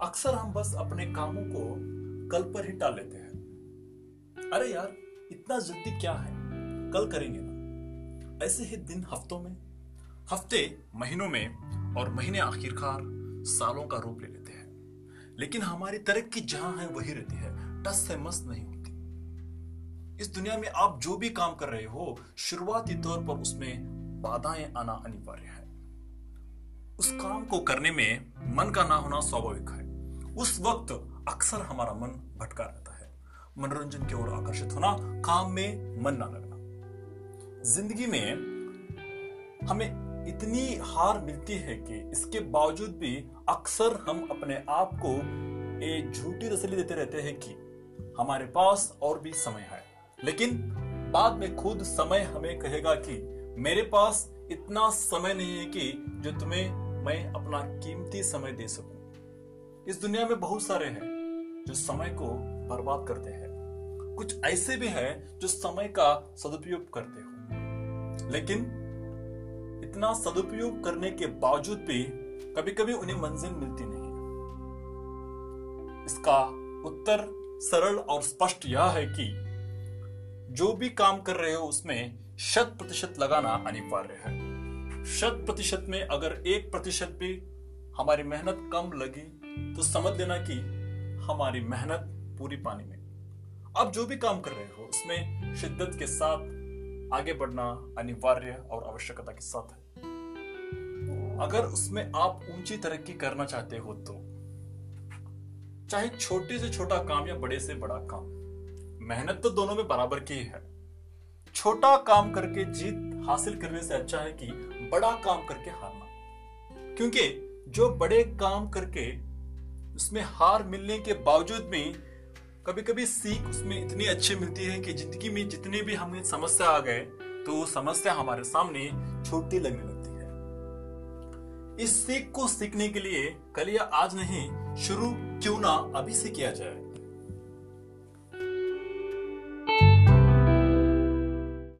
अक्सर हम बस अपने कामों को कल पर ही टाल लेते हैं। अरे यार, इतना जल्दी क्या है? कल करेंगे ना। ऐसे ही दिन हफ्तों में, हफ़्ते महीनों में और महीने आखिरकार सालों का रूप ले लेते हैं। लेकिन हमारी तरक्की जहाँ है, वही रहती है। टस से मस्त नहीं होती। इस दुनिया में आप जो भी काम कर रहे हो, शुरुआती तौर पर उसमें बाधाएँ आना अनिवार्य है। उस काम को करने में मन का ना होना स्वाभाविक है। उस वक्त अक्सर हमारा मन भटका रहता है। मनोरंजन की ओर आकर्षित होना, काम में मन ना लगना। ज़िंदगी में हमें इतनी हार मिलती है कि इसके बावजूद भी अक्सर हम अपने आप को एक झूठी तसली देते रहते हैं कि हमारे पास और भी समय है। लेकिन बाद में खुद समय हमें कहेगा कि मेरे पास इतना समय नहीं है कि जो तुम्हें मैं अपना कीमती समय दे सकूँ। इस दुनिया में बहुत सारे हैं जो समय को बर्बाद करते हैं। कुछ ऐसे भी हैं जो समय का सदुपयोग करते हो। लेकिन इतना सदुपयोग करने के बावजूद भी कभी कभी उन्हें मंजिल मिलती नहीं इसका उत्तर सरल और स्पष्ट यह है कि जो भी काम कर रहे हो, उसमें शत प्रतिशत लगाना अनिवार्य है। शत प्रतिशत में अगर एक प्रतिशत भी हमारी मेहनत कम लगी तो समझ लेना कि हमारी मेहनत पूरी पानी में। अब जो भी काम कर रहे हो, उसमें शिद्दत के साथ आगे बढ़ना अनिवार्य और आवश्यकता के साथ है। अगर उसमें आप ऊँची तरक्की करना चाहते हो तो चाहे छोटे से छोटा काम या बड़े से बड़ा काम, मेहनत तो दोनों में बराबर की है। छोटा काम करके जीत हासिल करने से अच्छा है कि बड़ा काम करके हारना। क्योंकि जो बड़े काम करके उसमें हार मिलने के बावजूद भी कभी कभी सीख उसमें इतनी अच्छी मिलती है कि ज़िंदगी में जितनी भी हमें समस्या आ गए तो वो समस्या हमारे सामने छोटी लगने लगती है। इस सीख को सीखने के लिए कल या आज नहीं, शुरू क्यों ना अभी से किया जाए।